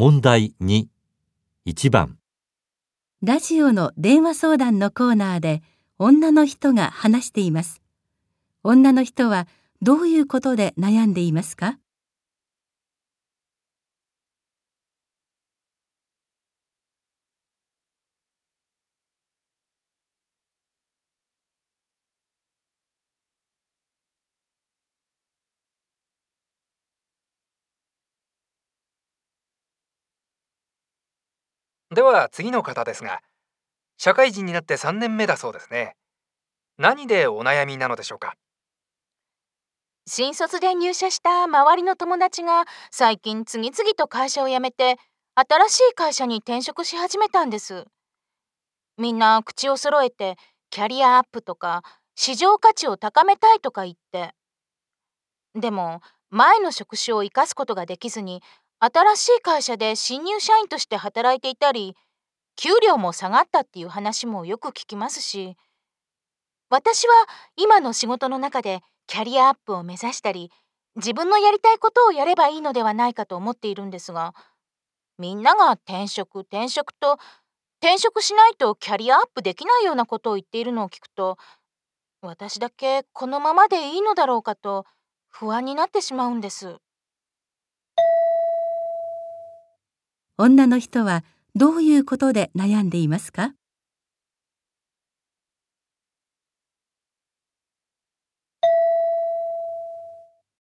問題2、1番、ラジオの電話相談のコーナーで女の人が話しています。女の人はどういうことで悩んでいますか？では次の方ですが、社会人になって3年目だそうですね。何でお悩みなのでしょうか？新卒で入社した周りの友達が最近次々と会社を辞めて新しい会社に転職し始めたんです。みんな口を揃えてキャリアアップとか市場価値を高めたいとか言って。でも前の職種を生かすことができずに新しい会社で新入社員として働いていたり給料も下がったっていう話もよく聞きますし私は今の仕事の中でキャリアアップを目指したり自分のやりたいことをやればいいのではないかと思っているんですがみんなが転職転職と転職しないとキャリアアップできないようなことを言っているのを聞くと私だけこのままでいいのだろうかと不安になってしまうんです。女の人はどういうことで悩んでいますか？